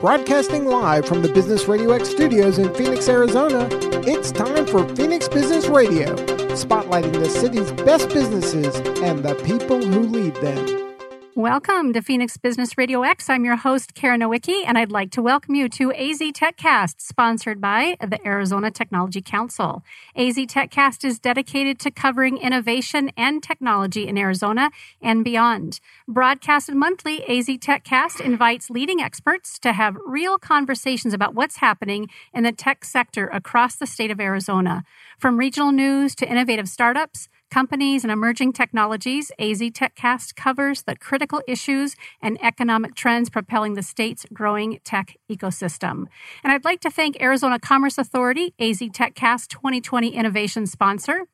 Broadcasting live from the Business Radio X studios in Phoenix, Arizona, it's time for Phoenix Business Radio, spotlighting the city's best businesses and the people who lead them. Welcome to Phoenix Business Radio X. I'm your host, Karen Nowicki, and I'd like to welcome you to AZ TechCast, sponsored by the Arizona Technology Council. AZ TechCast is dedicated to covering innovation and technology in Arizona and beyond. Broadcasted monthly, AZ TechCast invites leading experts to have real conversations about what's happening in the tech sector across the state of Arizona. From regional news to innovative startups, companies, and emerging technologies, AZ TechCast covers the critical issues and economic trends propelling the state's growing tech ecosystem. And I'd like to thank Arizona Commerce Authority, AZ TechCast 2020 innovation sponsor.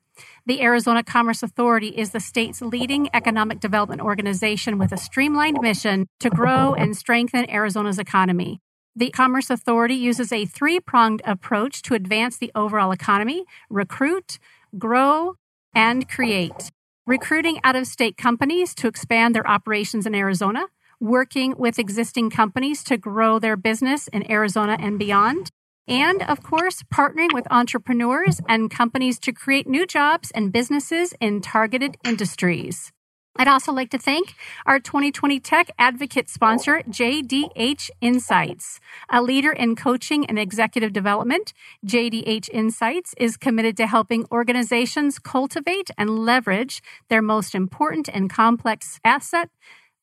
The Arizona Commerce Authority is the state's leading economic development organization with a streamlined mission to grow and strengthen Arizona's economy. The Commerce Authority uses a three pronged approach to advance the overall economy recruit, grow, and create. Recruiting out of state companies to expand their operations in Arizona, working with existing companies to grow their business in Arizona and beyond, and of course, partnering with entrepreneurs and companies to create new jobs and businesses in targeted industries. I'd also like to thank our 2020 Tech Advocate sponsor, JDH Insights. A leader in coaching and executive development, JDH Insights is committed to helping organizations cultivate and leverage their most important and complex asset,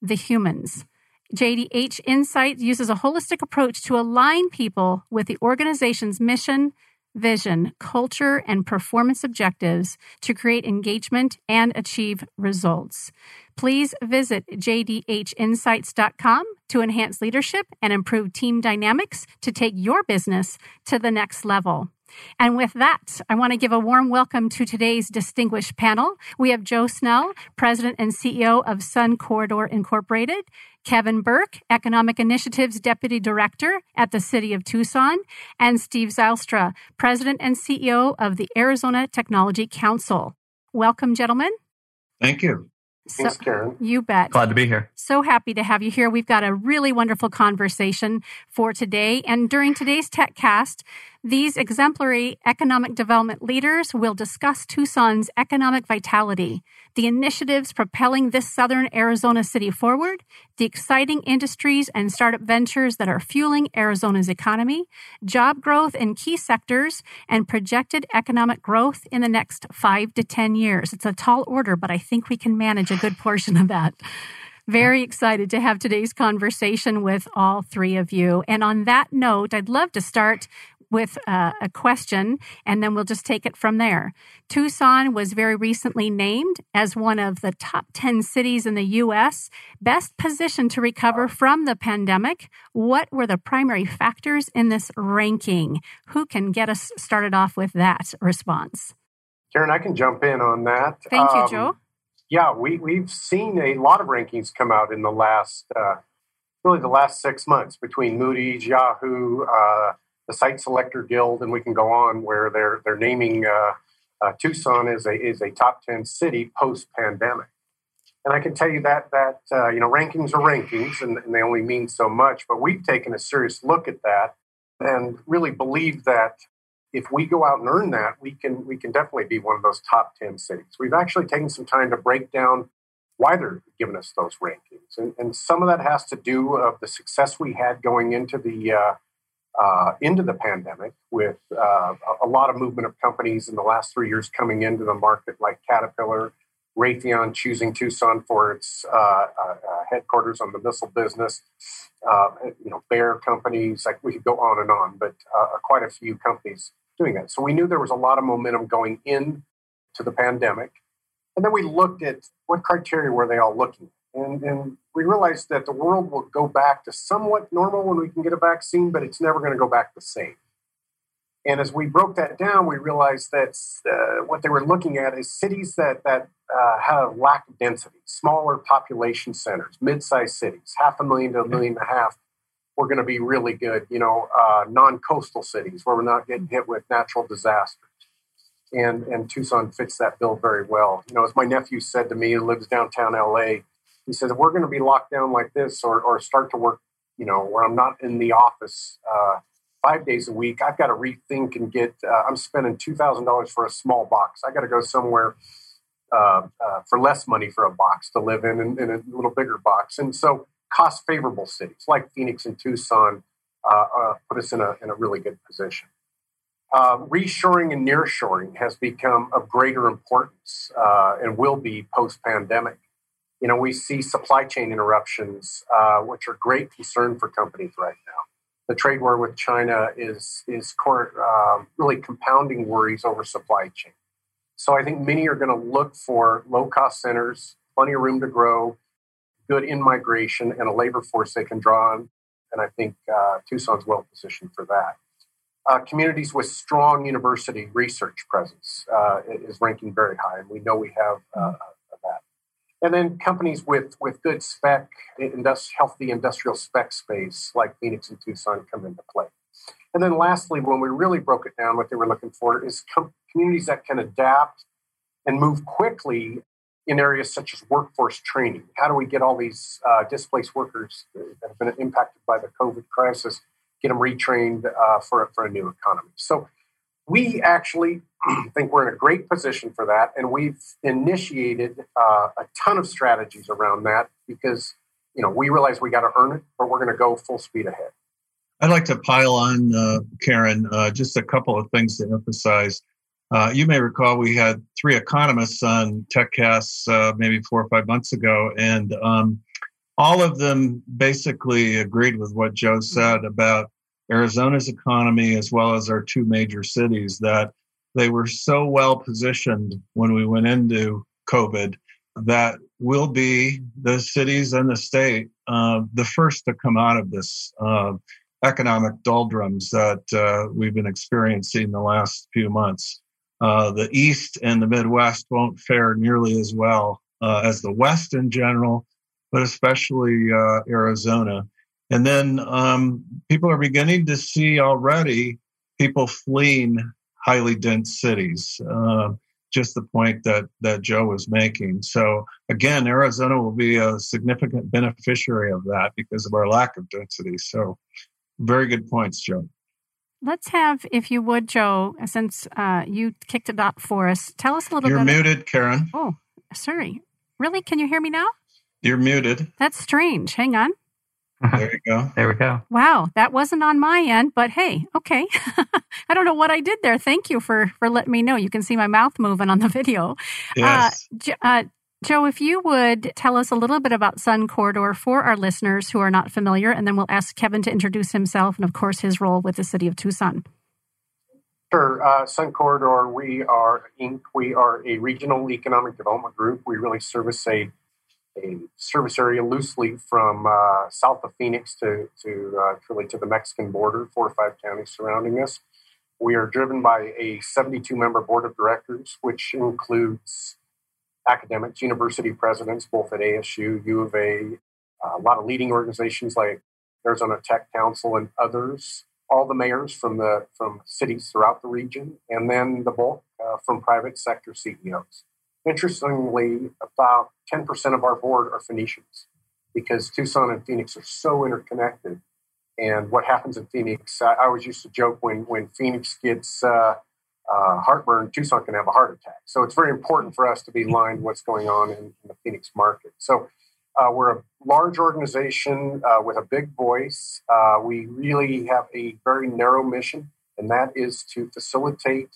the humans. JDH Insights uses a holistic approach to align people with the organization's mission, vision, culture, and performance objectives to create engagement and achieve results. Please visit jdhinsights.com to enhance leadership and improve team dynamics to take your business to the next level. And with that, I want to give a warm welcome to today's distinguished panel. We have Joe Snell, President and CEO of Sun Corridor Incorporated, Kevin Burke, Economic Initiatives Deputy Director at the City of Tucson, and Steve Zylstra, President and CEO of the Arizona Technology Council. Welcome, gentlemen. Thank you. So, Thanks, Karen. You bet. Glad to be here. So happy to have you here. We've got a really wonderful conversation for today. And during today's TechCast, these exemplary economic development leaders will discuss Tucson's economic vitality, the initiatives propelling this southern Arizona city forward, the exciting industries and startup ventures that are fueling Arizona's economy, job growth in key sectors, and projected economic growth in the next five to 10 years. It's a tall order, but I think we can manage a good portion of that. Very excited to have today's conversation with all three of you. And on that note, I'd love to start with uh, a question, and then we'll just take it from there. Tucson was very recently named as one of the top 10 cities in the U.S. best positioned to recover from the pandemic. What were the primary factors in this ranking? Who can get us started off with that response? Karen, I can jump in on that. Thank you, um, Joe. Yeah, we, we've seen a lot of rankings come out in the last, uh, really the last six months between Moody's, Yahoo, uh, the Site Selector Guild, and we can go on where they're they're naming uh, uh, Tucson as a is a top ten city post pandemic. And I can tell you that that uh, you know rankings are rankings, and, and, they only mean so much. But we've taken a serious look at that, and really believe that if we go out and earn that, we can we can definitely be one of those top ten cities. We've actually taken some time to break down why they're giving us those rankings, and, and some of that has to do of the success we had going into the uh, uh, into the pandemic with uh, a lot of movement of companies in the last three years coming into the market, like Caterpillar, Raytheon choosing Tucson for its uh, uh, uh headquarters on the missile business. Uh, you know, Bear companies, like we could go on and on, but quite a few companies doing that. So we knew there was a lot of momentum going in to the pandemic, and then we looked at what criteria were they all looking at and, and we realized that the world will go back to somewhat normal when we can get a vaccine, but it's never going to go back the same. And as we broke that down, we realized that uh, what they were looking at is cities that, that uh, have lack of density, smaller population centers, mid-sized cities, half a million to a million and a half. We're going to be really good, you know, uh, non-coastal cities where we're not getting hit with natural disasters. And, and Tucson fits that bill very well. You know, as my nephew said to me, who lives downtown LA, he says, if we're going to be locked down like this or, or start to work you know, where I'm not in the office uh, five days a week, I've got to rethink and get. Uh, I'm spending two thousand dollars for a small box. I got to go somewhere uh, uh, for less money for a box to live in, in, in a little bigger box. And so, cost favorable cities like Phoenix and Tucson uh, uh, put us in a in a really good position. Uh, reshoring and nearshoring has become of greater importance and will be post pandemic you know, we see supply chain interruptions, uh, which are great concern for companies right now. The trade war with China is is uh, really compounding worries over supply chain. So I think many are going to look for low cost centers, plenty of room to grow, good in migration, and a labor force they can draw on. And I think uh, Tucson's well positioned for that. Uh, communities with strong university research presence uh, is ranking very high, and we know we have uh, and then companies with with good spec, industri- healthy industrial spec space like Phoenix and Tucson come into play. And then lastly, when we really broke it down, what they were looking for is com- communities that can adapt and move quickly in areas such as workforce training. How do we get all these uh, displaced workers that have been impacted by the COVID crisis, get them retrained uh, for, for a new economy? So we actually think we're in a great position for that, and we've initiated uh, a ton of strategies around that because you know we realize we got to earn it, but we're going to go full speed ahead. I'd like to pile on, uh, Karen, uh, just a couple of things to emphasize. Uh, you may recall we had three economists on TechCast uh, maybe four or five months ago, and um, all of them basically agreed with what Joe said about Arizona's economy as well as our two major cities that they were so well positioned when we went into COVID that will be the cities and the state uh, the first to come out of this uh, economic doldrums that uh, we've been experiencing the last few months. Uh, the East and the Midwest won't fare nearly as well uh, as the West in general, but especially uh, Arizona. And then um, people are beginning to see already people fleeing highly dense cities. Uh, just the point that that Joe was making. So again, Arizona will be a significant beneficiary of that because of our lack of density. So very good points, Joe. Let's have, if you would, Joe, since uh, you kicked it up for us, tell us a little You're bit. You're muted, Karen. Oh, sorry. Really? Can you hear me now? You're muted. That's strange. Hang on. There you go. There we go. Wow, that wasn't on my end, but hey, okay. I don't know what I did there. Thank you for for letting me know. You can see my mouth moving on the video. Yes. Uh, uh, Joe, if you would tell us a little bit about Sun Corridor for our listeners who are not familiar, and then we'll ask Kevin to introduce himself and, of course, his role with the city of Tucson. Sure. Uh, Sun Corridor, we are Inc. We are a regional economic development group. We really service a a service area loosely from uh, south of Phoenix to, to uh, really to the Mexican border, four or five counties surrounding us. We are driven by a 72 member board of directors, which includes academics, university presidents, both at ASU, U of A, uh, a lot of leading organizations like Arizona Tech Council and others, all the mayors from the from cities throughout the region, and then the bulk uh, from private sector CEOs. Interestingly, about 10% of our board are Phoenicians because Tucson and Phoenix are so interconnected. And what happens in Phoenix, I, always used to joke when, when Phoenix gets uh, uh, heartburn, Tucson can have a heart attack. So it's very important for us to be aligned what's going on in, in the Phoenix market. So uh, we're a large organization uh, with a big voice. Uh, we really have a very narrow mission, and that is to facilitate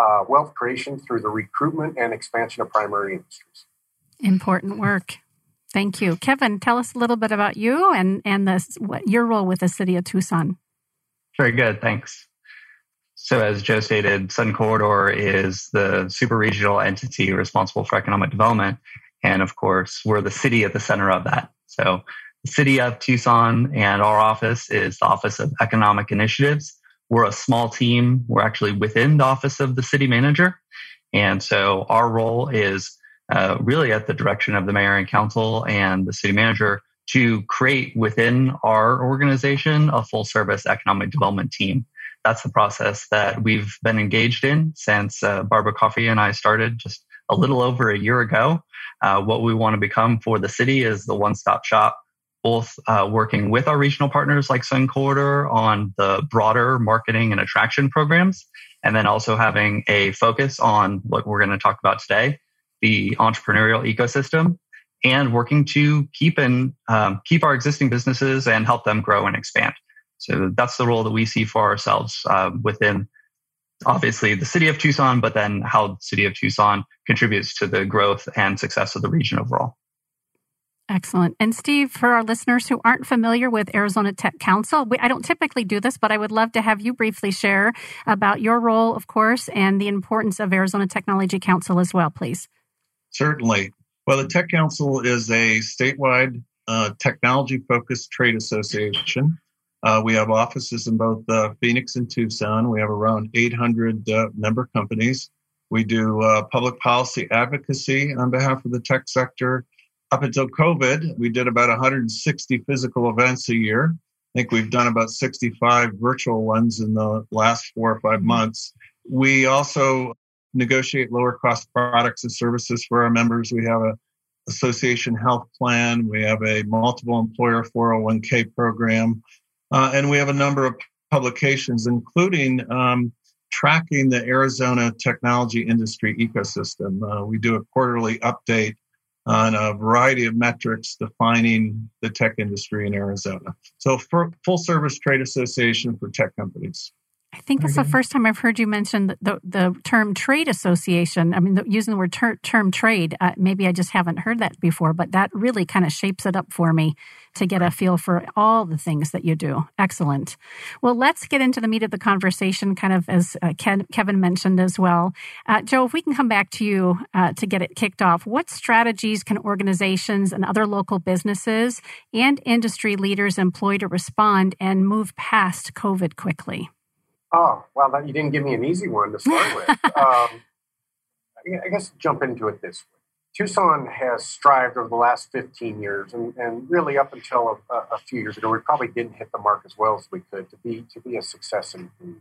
uh, wealth creation through the recruitment and expansion of primary industries. Important work. Thank you. Kevin, tell us a little bit about you and, and the, what, your role with the city of Tucson. Very good. Thanks. So, as Joe stated, Sun Corridor is the super regional entity responsible for economic development. And of course, we're the city at the center of that. So, the city of Tucson and our office is the Office of Economic Initiatives. We're a small team. We're actually within the office of the city manager. And so our role is uh, really at the direction of the mayor and council and the city manager to create within our organization a full service economic development team. That's the process that we've been engaged in since uh, Barbara Coffee and I started just a little over a year ago. Uh, what we want to become for the city is the one stop shop both uh, working with our regional partners like Sun Corridor on the broader marketing and attraction programs, and then also having a focus on what we're going to talk about today, the entrepreneurial ecosystem, and working to keep and um, keep our existing businesses and help them grow and expand. So that's the role that we see for ourselves uh, within obviously the city of Tucson, but then how the city of Tucson contributes to the growth and success of the region overall. Excellent. And Steve, for our listeners who aren't familiar with Arizona Tech Council, we, I don't typically do this, but I would love to have you briefly share about your role, of course, and the importance of Arizona Technology Council as well, please. Certainly. Well, the Tech Council is a statewide uh, technology focused trade association. Uh, we have offices in both uh, Phoenix and Tucson. We have around 800 uh, member companies. We do uh, public policy advocacy on behalf of the tech sector up until COVID, we did about 160 physical events a year. I think we've done about 65 virtual ones in the last four or 5 mm-hmm. months. We also negotiate lower cost products and services for our members. We have a association health plan. We have a multiple employer 401k program. Uh, and we have a number of publications, including um, tracking the Arizona technology industry ecosystem. Uh, we do a quarterly update on a variety of metrics defining the tech industry in Arizona. So, full service trade association for tech companies. I think it's the first time I've heard you mention the, the, the term trade association. I mean, the, using the word ter- term trade, uh, maybe I just haven't heard that before, but that really kind of shapes it up for me to get a feel for all the things that you do. Excellent. Well, let's get into the meat of the conversation, kind of as uh, Ken, Kevin mentioned as well. Uh, Joe, if we can come back to you uh, to get it kicked off, what strategies can organizations and other local businesses and industry leaders employ to respond and move past COVID quickly? Oh, well, that, you didn't give me an easy one to start with. Um, I guess jump into it this way. Tucson has strived over the last 15 years, and, and really up until a, a, few years ago, we probably didn't hit the mark as well as we could to be to be a success in, in, in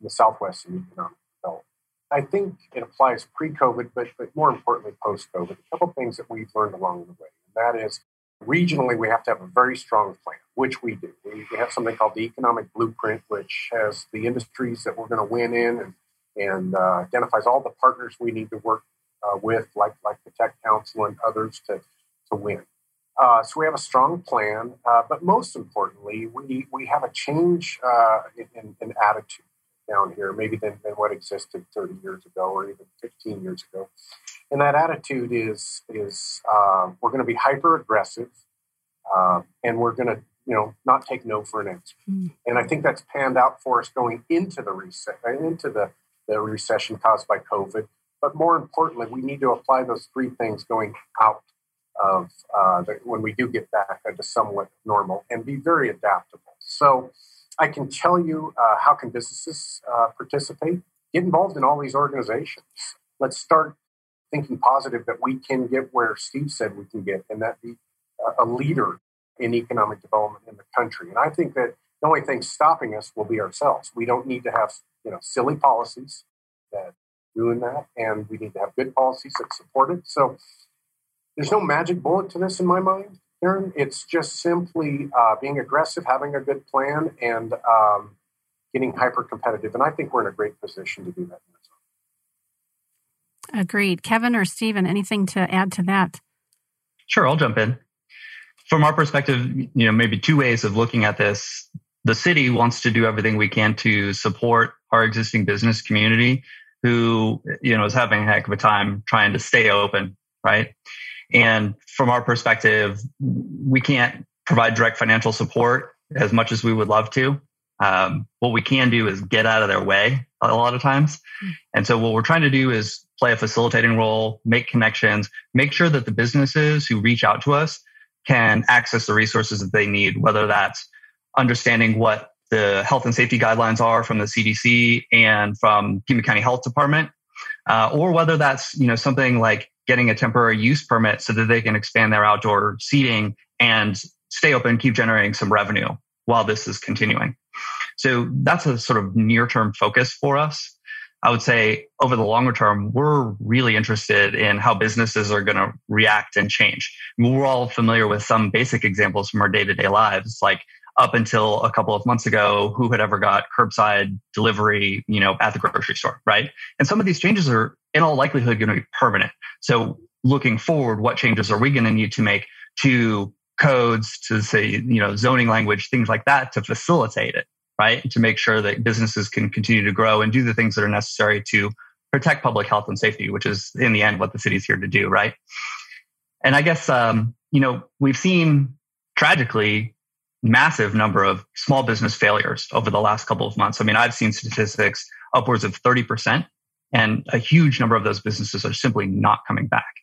the Southwest in economic development. I think it applies pre-COVID, but, but more importantly, post-COVID. A couple things that we've learned along the way, and that is regionally we have to have a very strong plan, which we do. We, have something called the economic blueprint, which has the industries that we're going to win in and and uh, identifies all the partners we need to work uh, with, like like the Tech Council and others, to to win. Uh, so we have a strong plan, uh, but most importantly, we we have a change uh, in, in, attitude down here, maybe than, than what existed 30 years ago or even 15 years ago. And that attitude is is uh, we're going to be hyper aggressive, and we're going to you know not take no for an answer. Mm. And I think that's panned out for us going into the reset into the the recession caused by COVID. But more importantly, we need to apply those three things going out of uh, the, when we do get back into somewhat normal and be very adaptable. So I can tell you uh, how can businesses uh, participate? Get involved in all these organizations. Let's start thinking positive that we can get where Steve said we can get, and that be a leader in economic development in the country. And I think that the only thing stopping us will be ourselves. We don't need to have you know silly policies that ruin that, and we need to have good policies that support it. So there's no magic bullet to this in my mind, Aaron. It's just simply uh, being aggressive, having a good plan, and um, getting hyper competitive. And I think we're in a great position to do that. Agreed. Kevin or Stephen, anything to add to that? Sure, I'll jump in. From our perspective, you know, maybe two ways of looking at this. The city wants to do everything we can to support our existing business community who you know is having a heck of a time trying to stay open, right? And from our perspective, we can't provide direct financial support as much as we would love to. Um, what we can do is get out of their way a lot of times. And so what we're trying to do is play a facilitating role, make connections, make sure that the businesses who reach out to us can access the resources that they need, whether that's understanding what the health and safety guidelines are from the CDC and from Pima County Health Department, uh, or whether that's you know something like getting a temporary use permit so that they can expand their outdoor seating and stay open, keep generating some revenue while this is continuing. So that's a sort of near term focus for us. I would say over the longer term, we're really interested in how businesses are going to react and change. we're all familiar with some basic examples from our day to day lives, like up until a couple of months ago, who had ever got curbside delivery, you know, at the grocery store, right? And some of these changes are in all likelihood going to be permanent. So looking forward, what changes are we going to need to make to codes, to say, you know, zoning language, things like that to facilitate it, right? To make sure that businesses can continue to grow and do the things that are necessary to protect public health and safety, which is in the end what the city's here to do, right? And I guess, um, you know, we've seen tragically massive number of small business failures over the last couple of months. I mean, I've seen statistics upwards of 30%, and a huge number of those businesses are simply not coming back.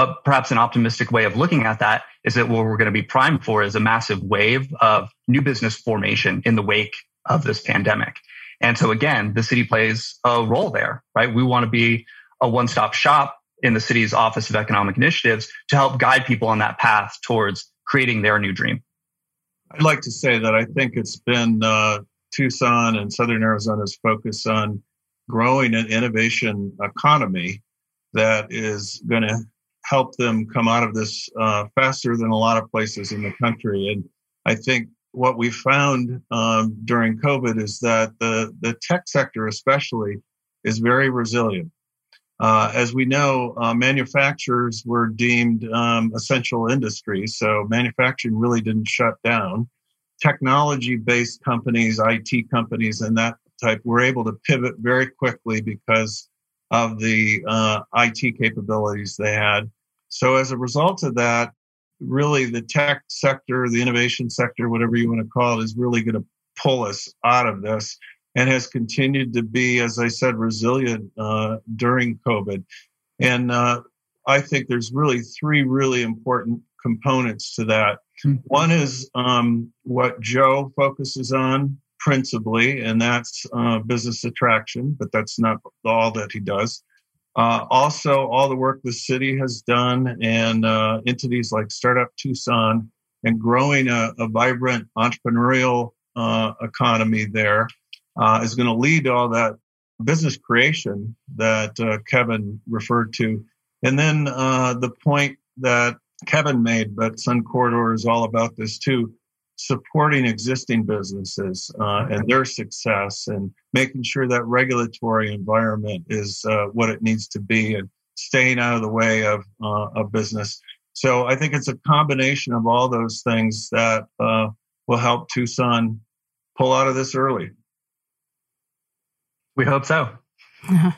But perhaps an optimistic way of looking at that is that what we're going to be primed for is a massive wave of new business formation in the wake of this pandemic. And so again, the city plays a role there, right? We want to be a one-stop shop in the city's Office of Economic Initiatives to help guide people on that path towards creating their new dream. I'd like to say that I think it's been uh, Tucson and Southern Arizona's focus on growing an innovation economy that is going to help them come out of this uh, faster than a lot of places in the country. And I think what we found um, during COVID is that the, the tech sector, especially, is very resilient. Uh, as we know, uh, manufacturers were deemed um, essential industries, so manufacturing really didn't shut down. Technology based companies, IT companies, and that type were able to pivot very quickly because of the uh, IT capabilities they had. So, as a result of that, really the tech sector, the innovation sector, whatever you want to call it, is really going to pull us out of this and has continued to be, as I said, resilient uh, during COVID. And uh, I think there's really three really important components to that. Mm-hmm. One is um, what Joe focuses on principally, and that's uh, business attraction, but that's not all that he does. Uh, also, all the work the city has done and uh, entities like Startup Tucson and growing a, a vibrant entrepreneurial uh, economy there uh, is going to lead to all that business creation that uh, Kevin referred to. And then the point that Kevin made, but Sun Corridor is all about this too supporting existing businesses uh, and their success and making sure that regulatory environment is uh, what it needs to be and staying out of the way of uh, a business. So I think it's a combination of all those things that will help Tucson pull out of this early. We hope so. and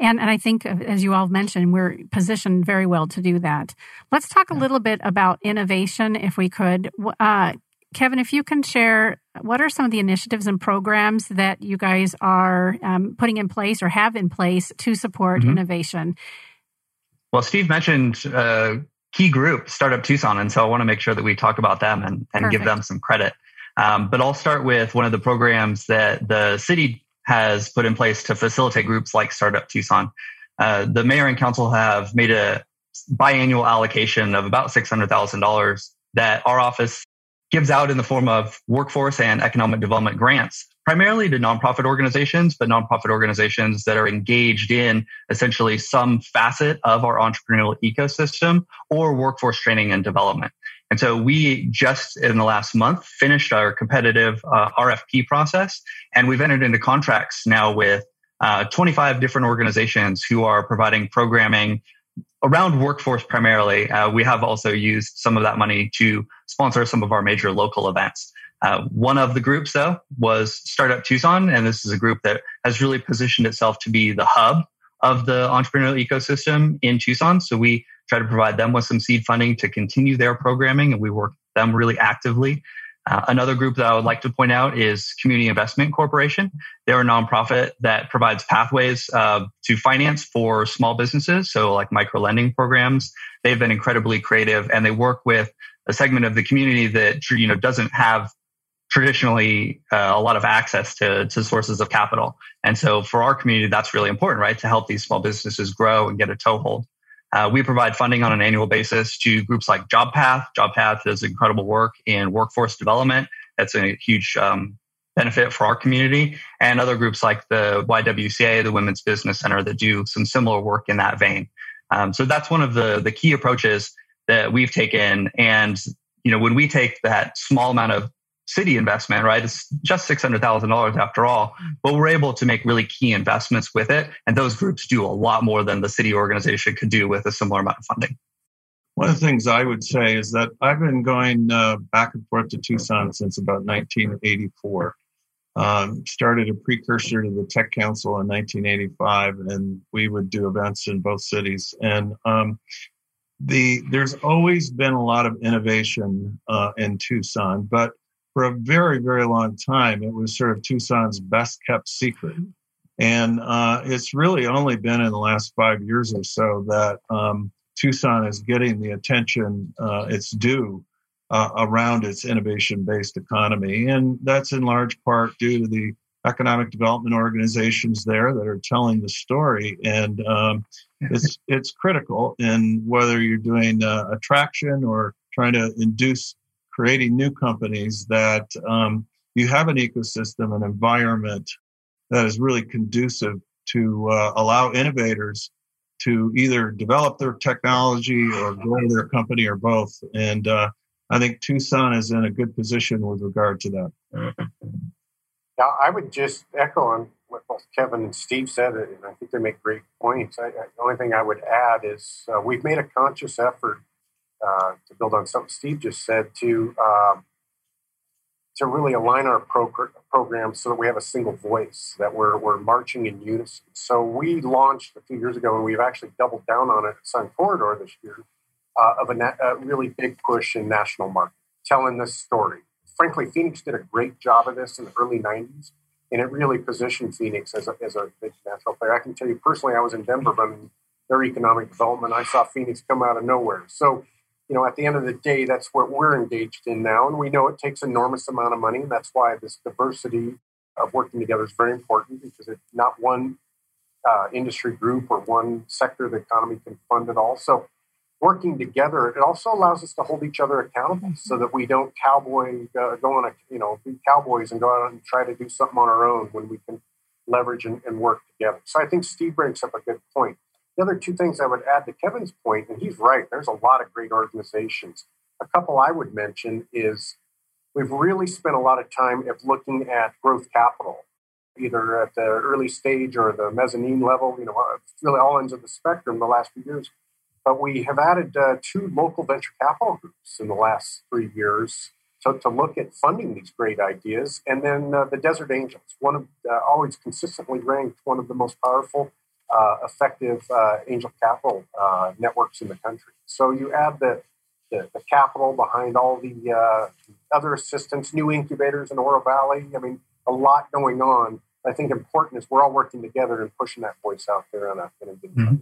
and I think as you all mentioned, we're positioned very well to do that. Let's talk a little bit about innovation, if we could. Uh, Kevin, if you can share, what are some of the initiatives and programs that you guys are um, putting in place or have in place to support mm-hmm. innovation? Well, Steve mentioned a uh, key group, Startup Tucson, and so I want to make sure that we talk about them and, and give them some credit. Um, but I'll start with one of the programs that the city has put in place to facilitate groups like Startup Tucson. Uh, the mayor and council have made a biannual allocation of about $600,000 that our office gives out in the form of workforce and economic development grants, primarily to nonprofit organizations, but nonprofit organizations that are engaged in essentially some facet of our entrepreneurial ecosystem or workforce training and development. And so we just in the last month finished our competitive uh, RFP process, and we've entered into contracts now with uh, 25 different organizations who are providing programming around workforce primarily. Uh, we have also used some of that money to sponsor some of our major local events. Uh, one of the groups, though, was Startup Tucson, and this is a group that has really positioned itself to be the hub of the entrepreneurial ecosystem in Tucson. So we try to provide them with some seed funding to continue their programming, and we work them really actively. Uh, another group that I would like to point out is Community Investment Corporation. They're a nonprofit that provides pathways uh, to finance for small businesses, so like micro lending programs. They've been incredibly creative, and they work with a segment of the community that you know doesn't have traditionally uh, a lot of access to, to sources of capital. And so for our community, that's really important, right? To help these small businesses grow and get a toehold. Uh, we provide funding on an annual basis to groups like JobPath. JobPath does incredible work in workforce development. That's a huge um, benefit for our community, and other groups like the YWCA, the Women's Business Center, that do some similar work in that vein. Um, so that's one of the the key approaches that we've taken. And you know, when we take that small amount of city investment, right? It's just $600,000 after all, but we're able to make really key investments with it. And those groups do a lot more than the city organization could do with a similar amount of funding. One of the things I would say is that I've been going uh, back and forth to Tucson since about 1984. Um, started a precursor to the Tech Council in 1985, and we would do events in both cities. And um, the there's always been a lot of innovation uh, in Tucson, but for a very very long time it was sort of Tucson's best kept secret. And uh, it's really only been in the last five years or so that um, Tucson is getting the attention uh, it's due uh, around its innovation based economy. And that's in large part due to the economic development organizations there that are telling the story. And um, it's, it's critical in whether you're doing uh, attraction or trying to induce creating new companies that um, you have an ecosystem, an environment that is really conducive to uh, allow innovators to either develop their technology or grow their company or both. And uh, I think Tucson is in a good position with regard to that. Yeah, I would just echo on what both Kevin and Steve said, and I think they make great points. I, I, the only thing I would add is uh, we've made a conscious effort uh, to build on something Steve just said to um, to really align our pro- programs so that we have a single voice, that we're, we're marching in unison. So we launched a few years ago, and we've actually doubled down on it at Sun Corridor this year, uh, of a, na- a, really big push in national market, telling this story. Frankly, Phoenix did a great job of this in the early 90s, and it really positioned Phoenix as a, as a big national player. I can tell you personally, I was in Denver running their economic development. I saw Phoenix come out of nowhere. So you know, at the end of the day, that's what we're engaged in now. And we know it takes enormous amount of money. And that's why this diversity of working together is very important because it's not one uh, industry group or one sector of the economy can fund it all. So working together, it also allows us to hold each other accountable mm-hmm. so that we don't cowboy, uh, go on a, you know, be cowboys and go out and try to do something on our own when we can leverage and, and work together. So I think Steve brings up a good point. The other two things I would add to Kevin's point, and he's right, there's a lot of great organizations. A couple I would mention is we've really spent a lot of time of looking at growth capital, either at the early stage or the mezzanine level, you know, really all ends of the spectrum the last few years. But we have added uh, two local venture capital groups in the last three years to, to look at funding these great ideas. And then uh, the Desert Angels, one of uh, always consistently ranked one of the most powerful uh, effective uh, angel capital uh, networks in the country. So you add the, the, the capital behind all the uh, other assistance, new incubators in Oro Valley. I mean, a lot going on. I think important is we're all working together and pushing that voice out there in a, in a good mm-hmm.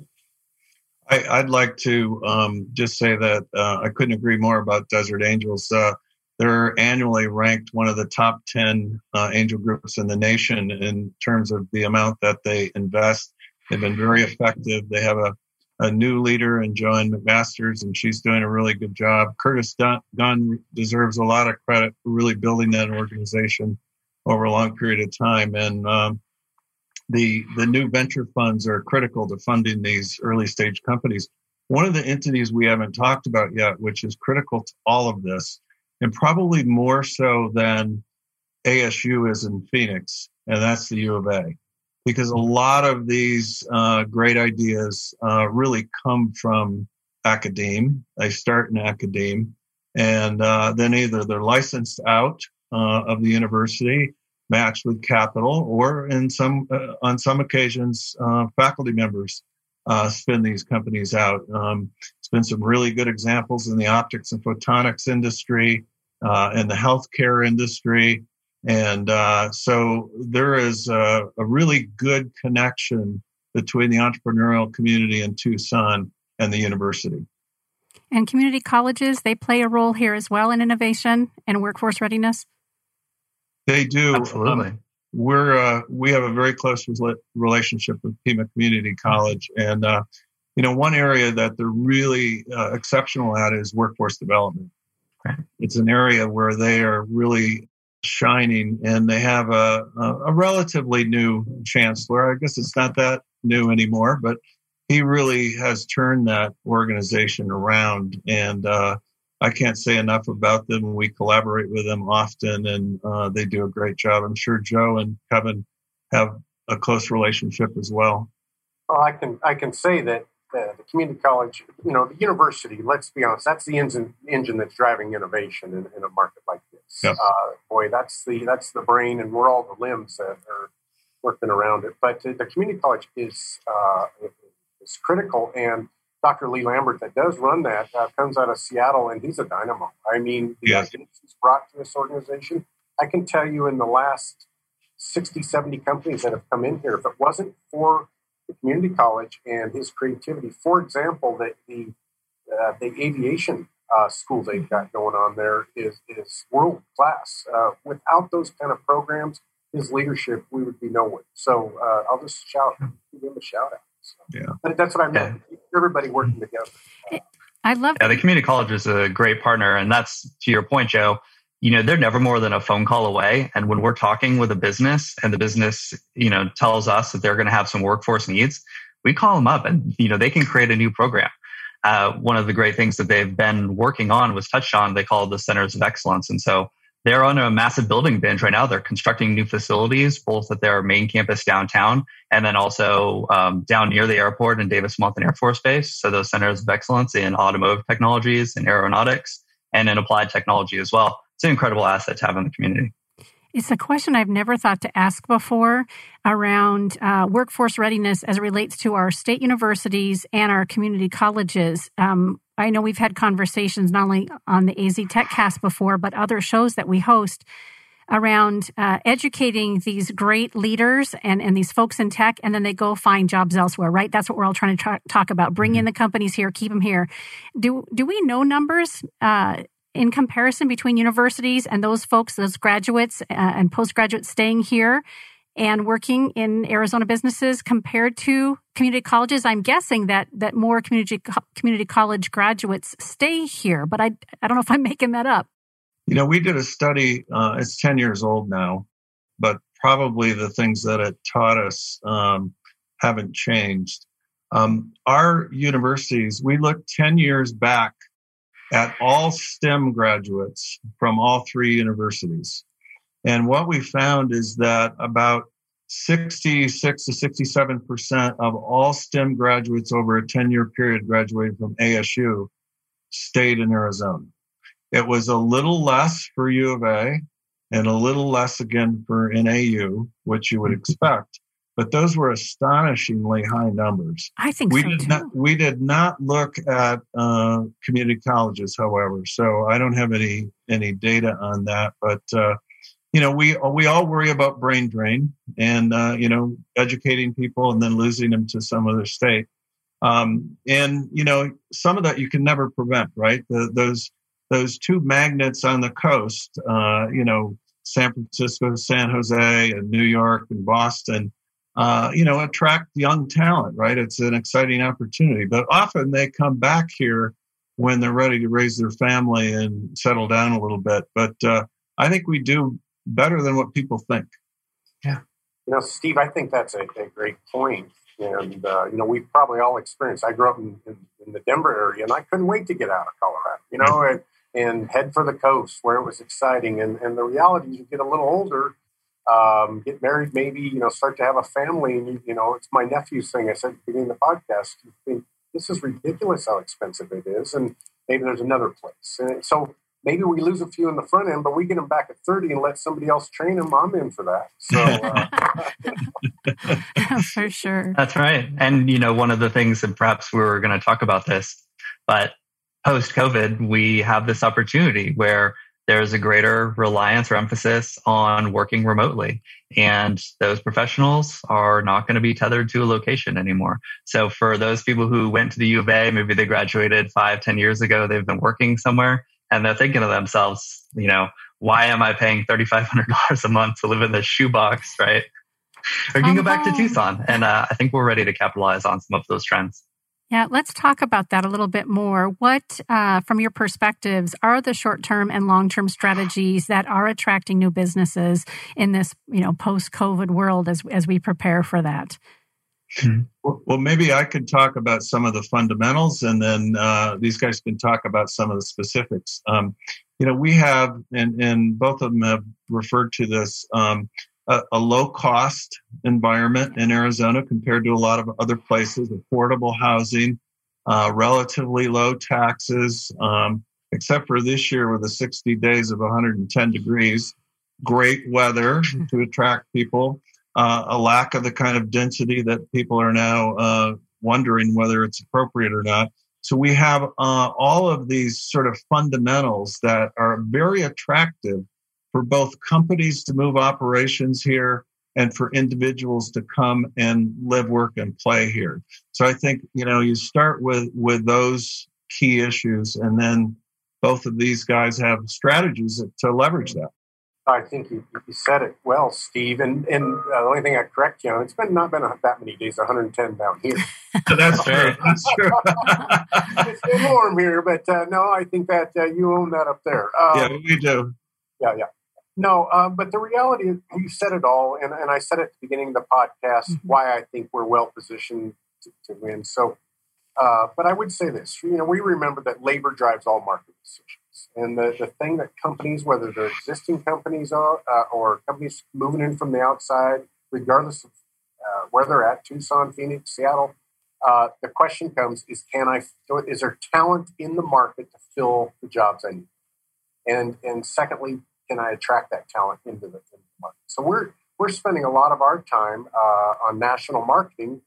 I, would like to um, just say that uh, I couldn't agree more about Desert Angels. Uh, they're annually ranked one of the top 10 uh, angel groups in the nation in terms of the amount that they invest They've been very effective. They have a, a new leader in Joanne McMasters, and she's doing a really good job. Curtis Gunn deserves a lot of credit for really building that organization over a long period of time. And um, the the new venture funds are critical to funding these early stage companies. One of the entities we haven't talked about yet, which is critical to all of this, and probably more so than ASU is in Phoenix, and that's the U of A because a lot of these uh, great ideas uh, really come from academia. They start in academia, and uh, then either they're licensed out uh, of the university, matched with capital, or in some uh, on some occasions, uh, faculty members spin these companies out. Um, it's been some really good examples in the optics and photonics industry, in the healthcare industry. And uh, so there is a, a, really good connection between the entrepreneurial community in Tucson and the university. And community colleges, they play a role here as well in innovation and workforce readiness? They do. Absolutely. Um, we're uh, we have a very close relationship with Pima Community College, and uh, you know one area that they're really uh, exceptional at is workforce development. It's an area where they are really shining, and they have a, a, relatively new chancellor. I guess it's not that new anymore, but he really has turned that organization around. And uh, I can't say enough about them. We collaborate with them often, and uh, they do a great job. I'm sure Joe and Kevin have a close relationship as well. Well, I can I can say that the, the community college, you know, the university. Let's be honest, that's the engine engine that's driving innovation in, in a market like this. Yep. Uh, boy, that's the that's the brain, and we're all the limbs that are working around it. But the community college is uh, is critical, and Dr. Lee Lambert, that does run that, uh, comes out of Seattle, and he's a dynamo. I mean, the Yes. he's brought to this organization. I can tell you, in the last 60, 70 companies that have come in here, if it wasn't for the community college and his creativity, for example, that the uh, the aviation uh, school they've got going on there is is world class. Uh, without those kind of programs, his leadership, we would be nowhere. So uh, I'll just shout, give him a shout out. So, Yeah. but that's what I meant. Everybody working together. I love Yeah, the community college is a great partner. And that's to your point, Joe. You know, they're never more than a phone call away. And when we're talking with a business and the business, you know, tells us that they're going to have some workforce needs, we call them up and, you know, they can create a new program. Uh, one of the great things that they've been working on was touched on, they call the centers of excellence. And so they're on a massive building binge right now. They're constructing new facilities, both at their main campus downtown and then also um, down near the airport in Davis Monthan Air Force Base. So those centers of excellence in automotive technologies and aeronautics and in applied technology as well. It's an incredible asset to have in the community. It's a question I've never thought to ask before around uh, workforce readiness as it relates to our state universities and our community colleges. Um, I know we've had conversations not only on the AZ TechCast before, but other shows that we host around uh, educating these great leaders and, and these folks in tech, and then they go find jobs elsewhere, right? That's what we're all trying to tra- talk about. Bring in the companies here, keep them here. Do, do we know numbers uh, in comparison between universities and those folks, those graduates uh, and postgraduates staying here and working in Arizona businesses compared to community colleges? I'm guessing that that more community co- community college graduates stay here, but I I don't know if I'm making that up. You know, we did a study, uh, it's 10 years old now, but probably the things that it taught us um, haven't changed. Um, our universities, we looked 10 years back at all STEM graduates from all three universities. And what we found is that about 66 to 67% of all STEM graduates over a 10 year period graduating from ASU stayed in Arizona. It was a little less for U of A and a little less again for NAU, which you would mm-hmm. expect. But those were astonishingly high numbers. I think We so did too. not. We did not look at uh, community colleges, however. So I don't have any any data on that. But uh, you know, we we all worry about brain drain and uh, you know educating people and then losing them to some other state. Um, and you know, some of that you can never prevent, right? The, those those two magnets on the coast, uh, you know, San Francisco, San Jose, and New York and Boston uh, you know, attract young talent, right? It's an exciting opportunity. But often they come back here when they're ready to raise their family and settle down a little bit. But uh, I think we do better than what people think. Yeah. You know, Steve, I think that's a, a great point. And, uh, you know, we've probably all experienced. I grew up in, in, in the Denver area and I couldn't wait to get out of Colorado, you know, and, and head for the coast where it was exciting. And, and the reality is you get a little older, um, get married, maybe, you know, start to have a family. And, you, you know, it's my nephew's thing. I said at the beginning of the podcast, you think this is ridiculous how expensive it is. And maybe there's another place. And so maybe we lose a few in the front end, but we get them back at 30 and let somebody else train them. I'm in for that. So, uh, for sure. That's right. And, you know, one of the things that perhaps we were going to talk about this, but post COVID, we have this opportunity where there's a greater reliance or emphasis on working remotely. And those professionals are not going to be tethered to a location anymore. So for those people who went to the U of A, maybe they graduated five, ten years ago, they've been working somewhere and they're thinking to themselves, you know, why am I paying $3,500 a month to live in this shoebox, right? Or you can go back to Tucson. And uh, I think we're ready to capitalize on some of those trends. Yeah, let's talk about that a little bit more. What, uh, from your perspectives, are the short-term and long-term strategies that are attracting new businesses in this, you know, post-COVID world as as we prepare for that? Well, maybe I could talk about some of the fundamentals, and then uh, these guys can talk about some of the specifics. Um, you know, we have, and and both of them have referred to this. Um, a, a low cost environment in Arizona compared to a lot of other places, affordable housing, uh, relatively low taxes, um, except for this year with the 60 days of 110 degrees, great weather to attract people, uh, a lack of the kind of density that people are now uh, wondering whether it's appropriate or not. So we have uh, all of these sort of fundamentals that are very attractive for both companies to move operations here and for individuals to come and live, work, and play here. So I think you know you start with with those key issues, and then both of these guys have strategies to leverage that. I think you, you said it well, Steve. And and uh, the only thing I correct you on, it's been not been that many days, 110 down here. That's true. That's true. it's been warm here, but uh, no, I think that uh, you own that up there. Um, yeah, we do. Yeah, yeah. No, um, but the reality is, you said it all, and, and I said at the beginning of the podcast mm-hmm. why I think we're well positioned to, to win. So, uh, but I would say this: you know, we remember that labor drives all market decisions, and the, the thing that companies, whether they're existing companies or, uh, or companies moving in from the outside, regardless of uh, where they're at, Tucson, Phoenix, Seattle, uh, the question comes: is can I? Is there talent in the market to fill the jobs I need? And and secondly, can I attract that talent into the, into the market? So we're we're spending a lot of our time uh, on national marketing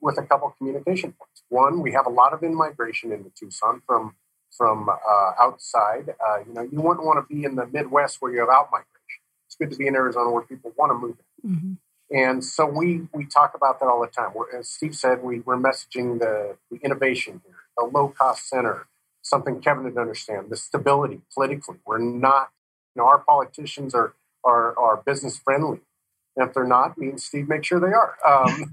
with a couple of communication points. One, we have a lot of in migration into Tucson from from uh, outside. Uh, you know, you wouldn't want to be in the Midwest where you have out migration. It's good to be in Arizona where people want to move in. Mm-hmm. And so we we talk about that all the time. We're, as Steve said, we, we're messaging the, the innovation here, the low cost center, something Kevin didn't understand, the stability politically. We're not you know, our politicians are are, are business friendly. And if they're not, me and Steve make sure they are. Um,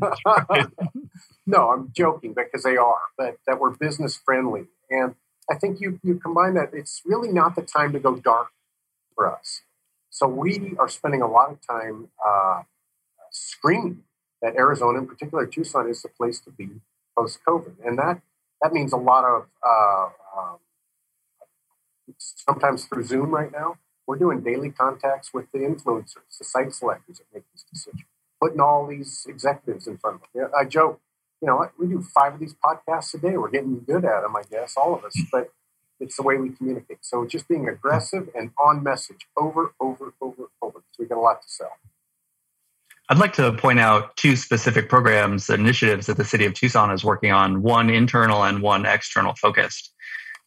no, I'm joking because they are, but that we're business friendly. And I think you you combine that. It's really not the time to go dark for us. So we are spending a lot of time uh, screaming that Arizona, in particular Tucson, is the place to be post COVID, and that that means a lot of uh, um, sometimes through Zoom right now, we're doing daily contacts with the influencers, the site selectors that make this decision, putting all these executives in front of them. I joke, you know, we do five of these podcasts a day. We're getting good at them, I guess, all of us, but it's the way we communicate. So just being aggressive and on message over, over, over, over, because we got a lot to sell. I'd like to point out two specific programs, initiatives that the city of Tucson is working on, one internal and one external focused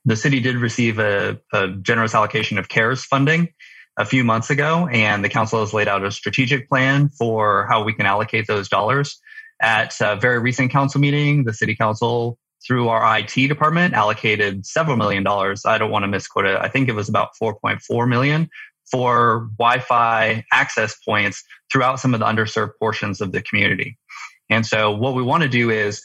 the city did receive a, a, generous allocation of CARES funding a few months ago, and the council has laid out a strategic plan for how we can allocate those dollars. At a very recent council meeting, the city council, through our IT department, allocated several million dollars. I don't want to misquote it. I think it was about 4.4 million for Wi-Fi access points throughout some of the underserved portions of the community. And so what we want to do is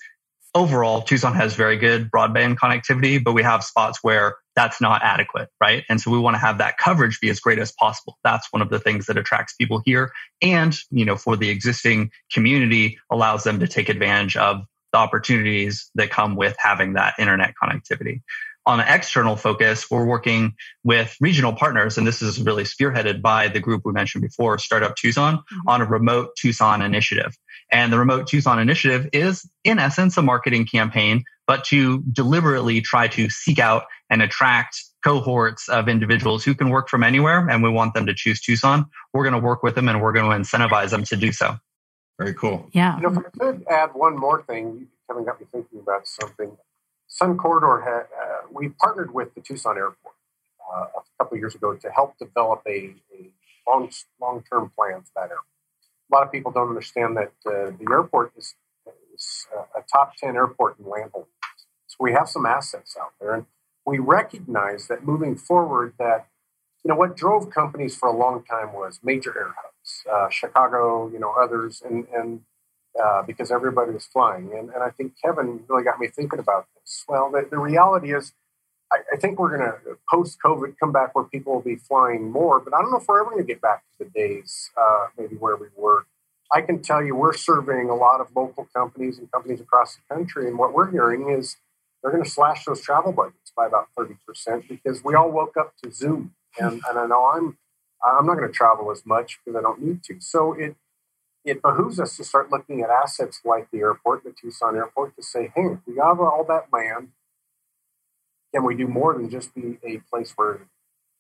overall, Tucson has very good broadband connectivity, but we have spots where that's not adequate, right? And so we want to have that coverage be as great as possible. That's one of the things that attracts people here. And, you know, for the existing community, allows them to take advantage of the opportunities that come with having that internet connectivity on an external focus, we're working with regional partners, and this is really spearheaded by the group we mentioned before, Startup Tucson, mm-hmm. on a remote Tucson initiative. And the remote Tucson initiative is, in essence, a marketing campaign, but to deliberately try to seek out and attract cohorts of individuals who can work from anywhere, and we want them to choose Tucson. We're going to work with them and we're going to incentivize them to do so. Very cool. Yeah. You know, if I could add one more thing, Kevin got me thinking about something. Sun Corridor, had, uh, we partnered with the Tucson Airport uh, a couple years ago to help develop a, a long long term plan for that airport. A lot of people don't understand that uh, the airport is, is a top ten airport in land holdings. So we have some assets out there, and we recognize that moving forward, that you know what drove companies for a long time was major air hubs, uh, Chicago, you know others, and and uh, because everybody was flying. And, and I think Kevin really got me thinking about Well, the, the reality is, I, I think we're going to, post COVID, come back where people will be flying more, but I don't know if we're ever going to get back to the days uh, maybe where we were. I can tell you we're surveying a lot of local companies and companies across the country, and what we're hearing is they're going to slash those travel budgets by about 30% because we all woke up to Zoom. And, and I know I'm I'm not going to travel as much because I don't need to. So it it behooves us to start looking at assets like the airport, the Tucson airport, to say, hey, if we have all that land. Can we do more than just be a place where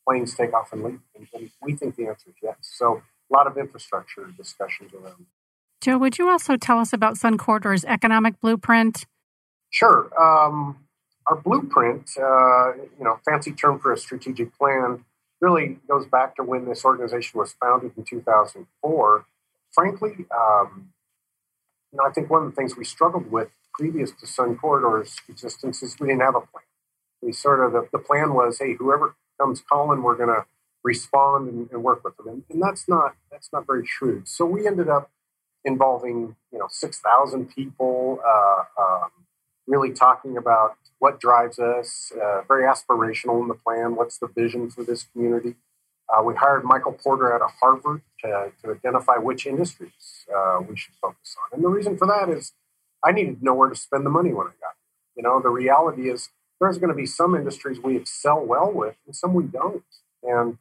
planes take off and leave? And, we think the answer is yes. So a lot of infrastructure discussions around. Joe, would you also tell us about Sun Corridor's economic blueprint? Sure. Um, our blueprint, uh, you know, fancy term for a strategic plan, really goes back to when this organization was founded in 2004 frankly, um, you know, I think one of the things we struggled with previous to Sun Corridor's existence is we didn't have a plan. We sort of the, the plan was, hey, whoever comes calling, we're going to respond and, and, work with them, and, and, that's not that's not very shrewd. So we ended up involving you know six thousand people, uh, um, really talking about what drives us, uh, very aspirational in the plan. What's the vision for this community? Uh, we hired Michael Porter out of Harvard to, to identify which industries uh, we should focus on. And the reason for that is I needed to know where to spend the money when I got here. You know, the reality is there's going to be some industries we excel well with and some we don't. And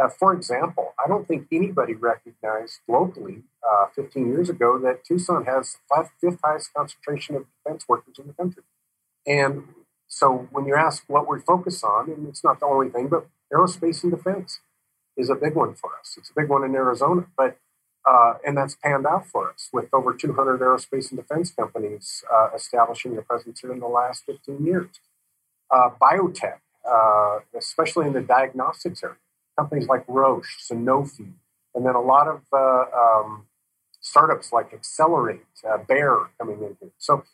uh, for example, I don't think anybody recognized locally uh, 15 years ago that Tucson has the fifth highest concentration of defense workers in the country. And so when you ask what we focus on, and it's not the only thing, but aerospace and defense is a big one for us. It's a big one in Arizona, but uh, and that's panned out for us with over 200 aerospace and defense companies uh, establishing their presence here in the last 15 years. Uh, biotech, uh, especially in the diagnostics area, companies like Roche, Sanofi, and then a lot of uh, um, startups like Accelerate, uh, Bayer coming in here. So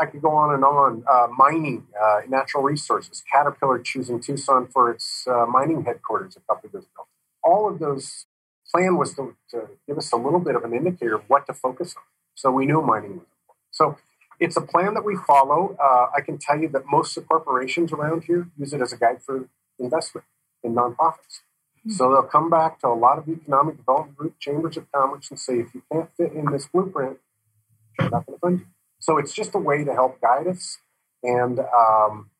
I could go on and on. mining, natural resources, Caterpillar choosing Tucson for its mining headquarters a couple of years ago all of those plan was to, to, give us a little bit of an indicator of what to focus on. So we knew mining was important. So it's a plan that we follow. Uh, I can tell you that most of the corporations around here use it as a guide for investment in nonprofits. Mm-hmm. So they'll come back to a lot of economic development group chambers of commerce and say, if you can't fit in this blueprint, we're not going to fund you. So it's just a way to help guide us and um,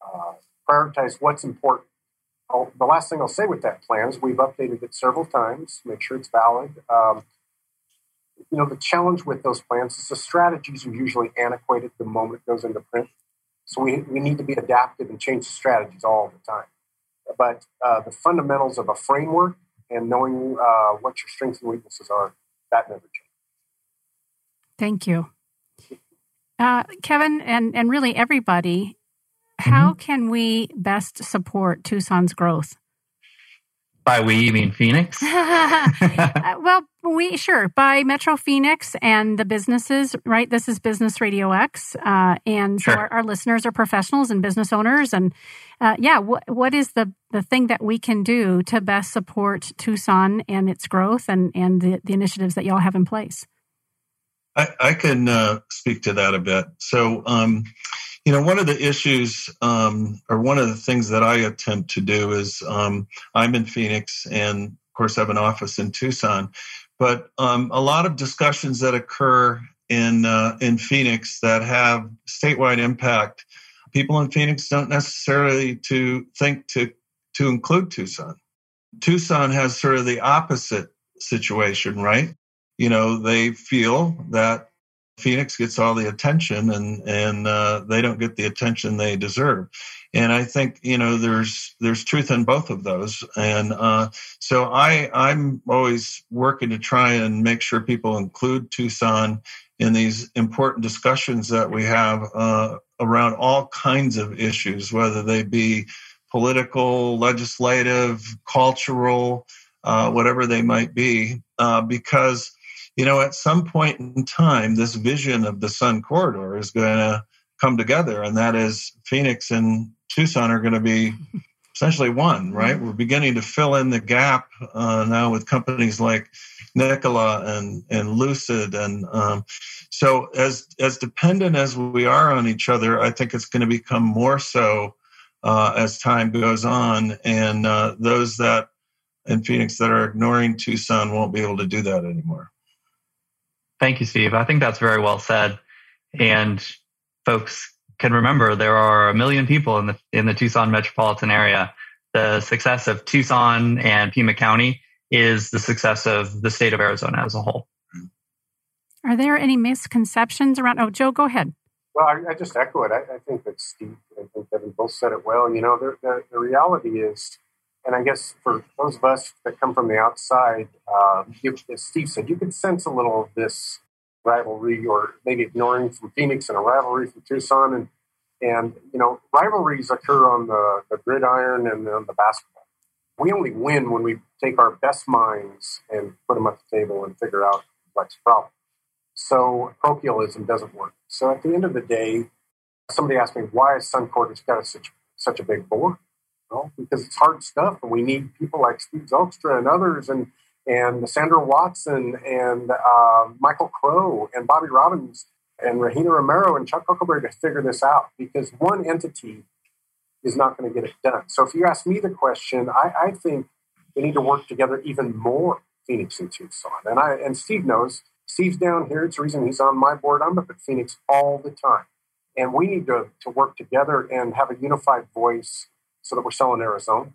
uh, prioritize what's important I'll, the last thing I'll say with that plan is we've updated it several times, make sure it's valid. Um, you know, the challenge with those plans is the strategies are usually antiquated the moment it goes into print. So we, we need to be adaptive and change the strategies all the time. But uh, the fundamentals of a framework and knowing uh, what your strengths and weaknesses are, that never changes. Thank you. Uh, Kevin, and, and really everybody, how mm-hmm. can we best support Tucson's growth? By we, you mean Phoenix? uh, well, we sure by Metro Phoenix and the businesses, right? This is Business Radio X, uh, and sure. so our, our, listeners are professionals and business owners. And uh, yeah, what what is the the thing that we can do to best support Tucson and its growth and and the, the initiatives that y'all have in place? I, I can uh, speak to that a bit. So. Um, you know, one of the issues, um, or one of the things that I attempt to do is um, I'm in Phoenix and, of course, I have an office in Tucson. But um, a lot of discussions that occur in uh, in Phoenix that have statewide impact, people in Phoenix don't necessarily to think to to include Tucson. Tucson has sort of the opposite situation, right? You know, they feel that Phoenix gets all the attention and and uh, they don't get the attention they deserve. And I think you know there's there's truth in both of those. And uh, so I I'm always working to try and make sure people include Tucson in these important discussions that we have uh, around all kinds of issues, whether they be political, legislative, cultural, uh, whatever they might be, uh, because you know, at some point in time, this vision of the Sun Corridor is going to come together, and that is Phoenix and Tucson are going to be essentially one, right? We're beginning to fill in the gap uh, now with companies like Nikola and and Lucid, and um, so as as dependent as we are on each other, I think it's going to become more so uh, as time goes on, and uh, those that in Phoenix that are ignoring Tucson won't be able to do that anymore. Thank you, Steve. I think that's very well said, and folks can remember there are a million people in the in the Tucson metropolitan area. The success of Tucson and Pima County is the success of the state of Arizona as a whole. Are there any misconceptions around? Oh, Joe, go ahead. Well, I, I just echo it. I, I, think that Steve and Kevin both said it well. You know, the, the, the, reality is, and I guess for those of us that come from the outside, uh, as Steve said, you could sense a little of this rivalry or maybe ignoring from Phoenix and a rivalry from Tucson. And, and you know, rivalries occur on the, the gridiron and on the basketball. We only win when we take our best minds and put them at the table and figure out complex problem. So parochialism doesn't work. So at the end of the day, somebody asked me, why has Suncor got such, such a big board? Well, because it's hard stuff and we need people like Steve Zylstra and others and and Sandra Watson and uh, Michael Crow and Bobby Robbins and Regina Romero and Chuck Huckleberry to figure this out because one entity is not going to get it done. So if you ask me the question, I, I think we need to work together even more, Phoenix and Tucson. And I and Steve knows. Steve's down here. It's the reason he's on my board. I'm up at Phoenix all the time. And we need to, to work together and have a unified voice so that we're selling Arizona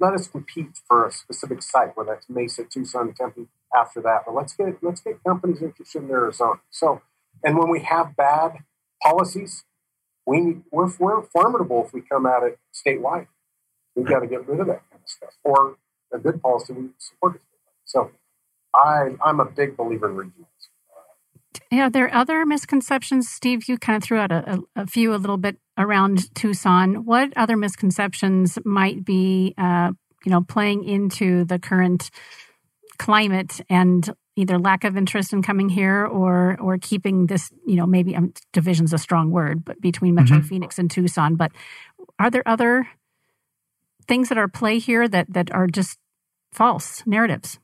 let us compete for a specific site, whether that's Mesa, Tucson, Tempe. After that, but let's get let's get companies interested in Arizona. So, and when we have bad policies, we we're, we're formidable if we come at it statewide. We've got to get rid of that kind of stuff. Or a good policy, we support it. So, I I'm a big believer in regionals. Yeah, there are other misconceptions, Steve. You kind of threw out a, a, a few a little bit around Tucson. What other misconceptions might be, uh, you know, playing into the current climate and either lack of interest in coming here or or keeping this, you know, maybe um, division's a strong word, but between Metro mm-hmm. Phoenix and Tucson. But are there other things that are play here that that are just false narratives?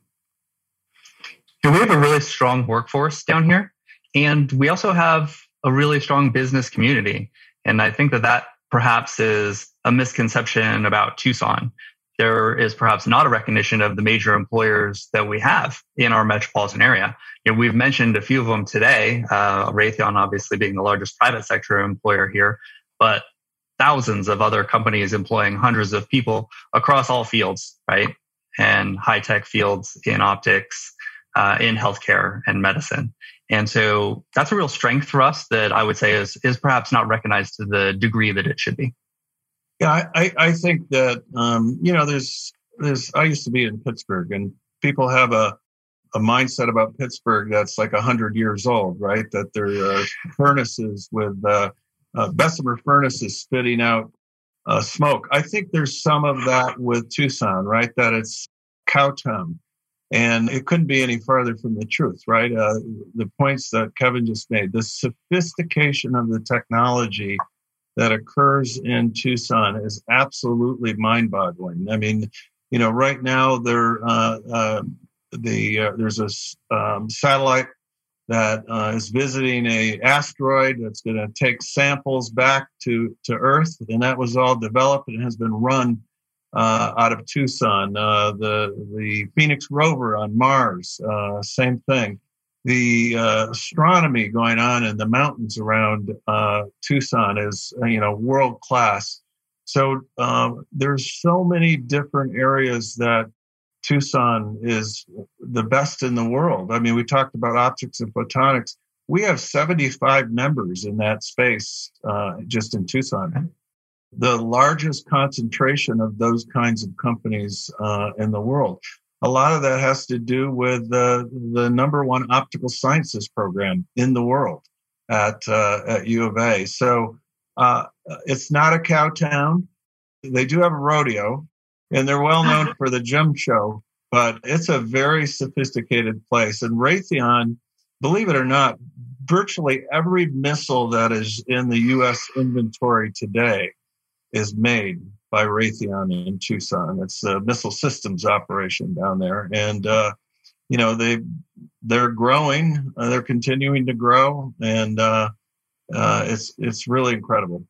Do we have a really strong workforce down here, and we also have a really strong business community. And I think that that perhaps is a misconception about Tucson. There is perhaps not a recognition of the major employers that we have in our metropolitan area. You know, we've mentioned a few of them today, uh, Raytheon obviously being the largest private sector employer here, but thousands of other companies employing hundreds of people across all fields, right? And high tech fields in optics, uh, in healthcare and medicine. And so that's a real strength for us that I would say is is perhaps not recognized to the degree that it should be. Yeah, I, I think that um, you know there's there's I used to be in Pittsburgh and people have a a mindset about Pittsburgh that's like hundred years old, right? That there are furnaces with uh, uh, Bessemer furnaces spitting out uh, smoke. I think there's some of that with Tucson, right? That it's cowtown and it couldn't be any farther from the truth, right? Uh, the points that Kevin just made, the sophistication of the technology that occurs in Tucson is absolutely mind boggling. I mean, you know, right now there, uh, uh, the, uh, there's a um, satellite that uh, is visiting a asteroid that's going to take samples back to, to Earth, and that was all developed and has been run uh, out of Tucson. Uh, the the Phoenix rover on Mars, uh, same thing. The uh, astronomy going on in the mountains around uh, Tucson is you know world class. So there's so many different areas that Tucson is the best in the world. I mean, we talked about optics and photonics. We have 75 members in that space uh, just in Tucson the largest concentration of those kinds of companies uh, in the world. A lot of that has to do with the the number one optical sciences program in the world at uh, at U of A. So uh, it's not a cow town. They do have a rodeo, and they're well known for the gem show. But it's a very sophisticated place. And Raytheon, believe it or not, virtually every missile that is in the U.S. inventory today is made by Raytheon in Tucson. It's a missile systems operation down there. And uh, you know they they're growing, uh, they're continuing to grow, and uh, uh, it's it's really incredible.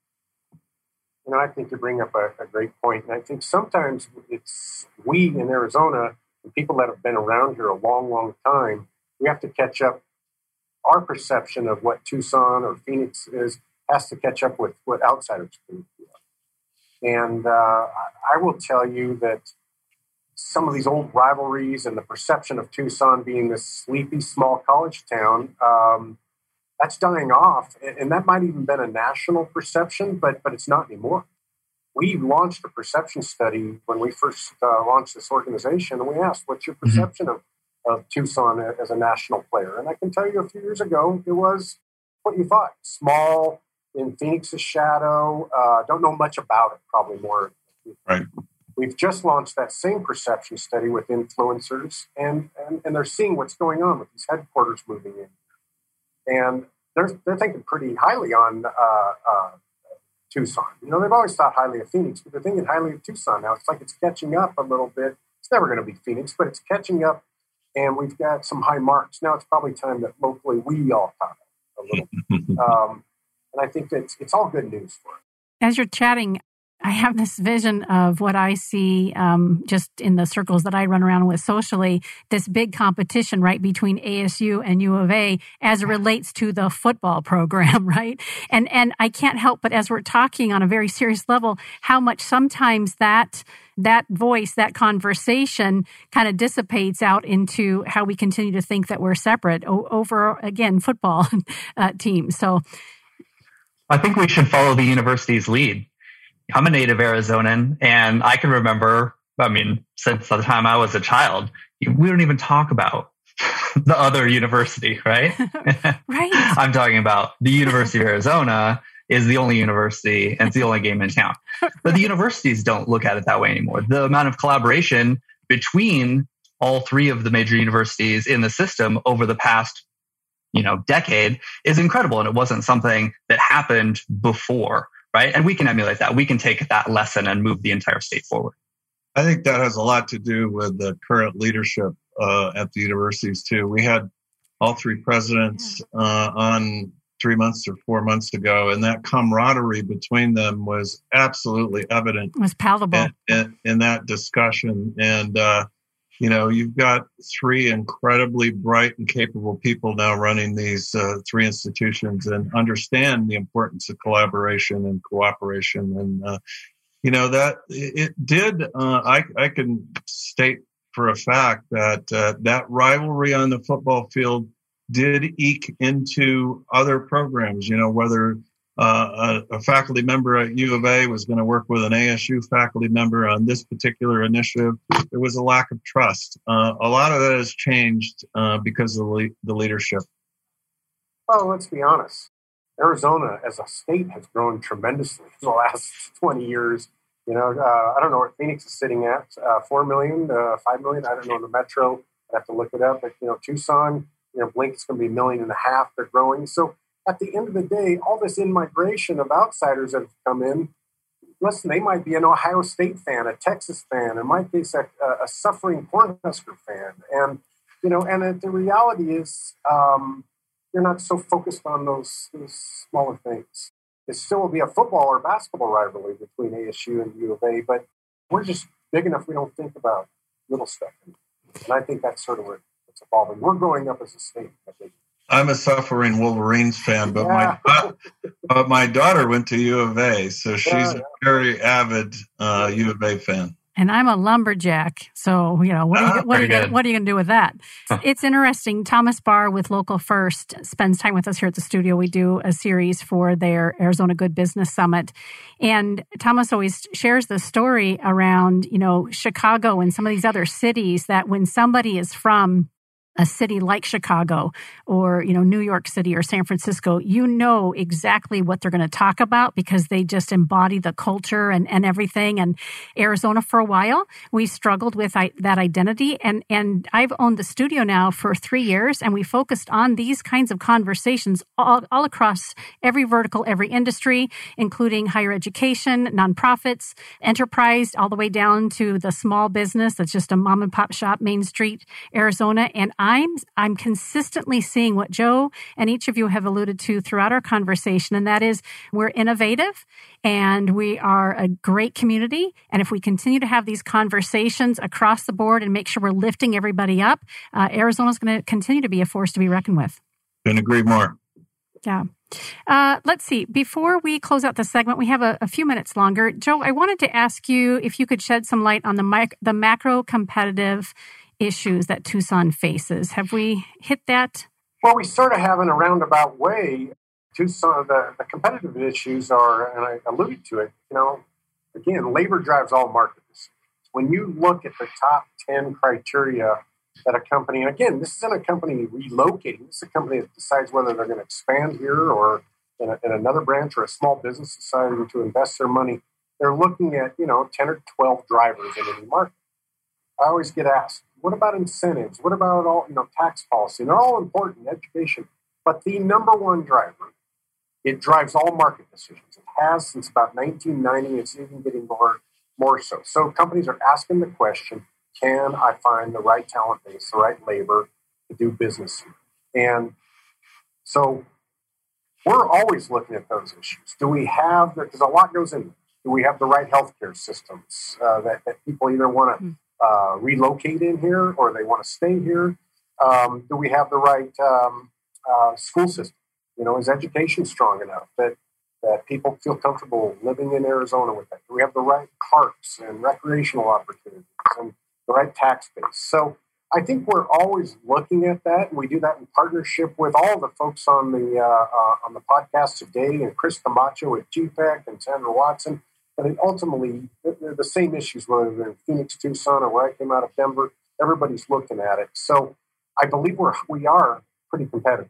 You know, I think you bring up a, a great point, and I think sometimes it's we in Arizona, the people that have been around here a long, long time, we have to catch up. Our perception of what Tucson or Phoenix is has to catch up with what outsiders think. And uh, I will tell you that some of these old rivalries and the perception of Tucson being this sleepy small college town, um, that's dying off. And that might even been a national perception, but but it's not anymore. We launched a perception study when we first uh, launched this organization, and we asked, "What's your mm-hmm. perception mm-hmm. of, of Tucson as a national player?" And I can tell you, a few years ago, it was what you thought: small, in Phoenix's shadow. Uh, don't know much about it, probably more. Right. We've just launched that same perception study with influencers, and, and, and they're seeing what's going on with these headquarters moving in. And they're, they're thinking pretty highly on uh, uh, Tucson. You know, they've always thought highly of Phoenix, but they're thinking highly of Tucson now. It's like it's catching up a little bit. It's never going to be Phoenix, but it's catching up, and we've got some high marks. Now it's probably time that locally we all comment a little um, and I think that it's all good news for us. As you're chatting, I have this vision of what I see um, just in the circles that I run around with socially, this big competition right between ASU and U of A as it relates to the football program, right? And and I can't help but as we're talking on a very serious level, how much sometimes that that voice, that conversation kind of dissipates out into how we continue to think that we're separate over again football uh, teams. So I think we should follow the university's lead. I'm a native Arizonan, and I can remember, I mean, since the time I was a child, we don't even talk about the other university, right? right. I'm talking about the University of Arizona is the only university and it's the only game in town. But the universities don't look at it that way anymore. The amount of collaboration between all three of the major universities in the system over the past you know decade is incredible and it wasn't something that happened before right? And we can emulate that. We can take that lesson and move the entire state forward. I think that has a lot to do with the current leadership uh, at the universities too. We had all three presidents uh, on three months or four months ago and that camaraderie between them was absolutely evident it was palatable. in, in, in that discussion. And uh, you know you've got three incredibly bright and capable people now running these uh, three institutions and understand the importance of collaboration and cooperation. And uh, you know that it did uh, I, I can state for a fact that uh, that rivalry on the football field did eke into other programs you know whether uh, a, a, faculty member at U of A was going to work with an ASU faculty member on this particular initiative. There was a lack of trust. Uh, a lot of that has changed uh, because of the, le- the leadership. Well, let's be honest. Arizona as a state has grown tremendously in the last 20 years. You know, uh, I don't know what Phoenix is sitting at, uh, 4 million, uh, 5 million. I don't know the metro. I have to look it up. But, you know, Tucson, you know, Blink is going to be a million and a half. They're growing. So at the end of the day, all this in migration of outsiders that have come in, listen, they might be an Ohio State fan, a Texas fan, in my case, a, a suffering Cornhusker fan. And, you know, and the reality is um, you're not so focused on those, those smaller things. It still will be a football or basketball rivalry between ASU and U of A, but we're just big enough we don't think about little stuff. And I think that's sort of where it's evolving. We're growing up as a state, I think. I'm a suffering Wolverines fan, but yeah. my but my daughter went to U of A, so she's yeah, yeah. a very avid uh, U of A fan. And I'm a lumberjack, so you know what are you, ah, what are you, gonna, what are you going to do with that? it's interesting. Thomas Barr with Local First spends time with us here at the studio. We do a series for their Arizona Good Business Summit, and Thomas always shares the story around you know Chicago and some of these other cities that when somebody is from a city like Chicago or, you know, New York City or San Francisco, you know exactly what they're going to talk about because they just embody the culture and, and everything. And Arizona for a while, we struggled with that identity. And, and I've owned the studio now for three years and we focused on these kinds of conversations all, all across every vertical, every industry, including higher education, nonprofits, enterprise, all the way down to the small business that's just a mom and pop shop, Main Street, Arizona. And I'm I'm consistently seeing what Joe and each of you have alluded to throughout our conversation, and that is we're innovative and we are a great community. And if we continue to have these conversations across the board and make sure we're lifting everybody up, uh, Arizona is going to continue to be a force to be reckoned with. Couldn't agree more. Yeah. Uh, let's see. Before we close out the segment, we have a, a, few minutes longer. Joe, I wanted to ask you if you could shed some light on the mic- the macro competitive issues that Tucson faces. Have we hit that? Well, we sort of have in a roundabout way. Tucson, the, the competitive issues are, and I alluded to it, you know, again, labor drives all markets. When you look at the top 10 criteria that a company, and again, this isn't a company relocating, this is a company that decides whether they're going to expand here or in, a, in another branch or a small business deciding to invest their money. They're looking at, you know, 10 or 12 drivers in any market. I always get asked, what about incentives? What about all, you know, tax policy? They're all important, education. But the number one driver, it drives all market decisions. It has since about 1990. It's even getting more, more so. So companies are asking the question, can I find the right talent base, the right labor to do business? And so we're always looking at those issues. Do we have, because a lot goes in, do we have the right healthcare systems uh, that, that people either want to uh, relocate in here or they want to stay here? Um, do we have the right um, uh, school system? You know, is education strong enough that that people feel comfortable living in Arizona with that? Do we have the right parks and recreational opportunities and the right tax base? So I think we're always looking at that, and we do that in partnership with all the folks on the uh, uh, on the podcast today, and Chris Camacho at GPEC and Sandra Watson but ultimately, they're the same issues, whether they're in Phoenix, Tucson, or where I came out of Denver. Everybody's looking at it. So I believe we're, we are pretty competitive.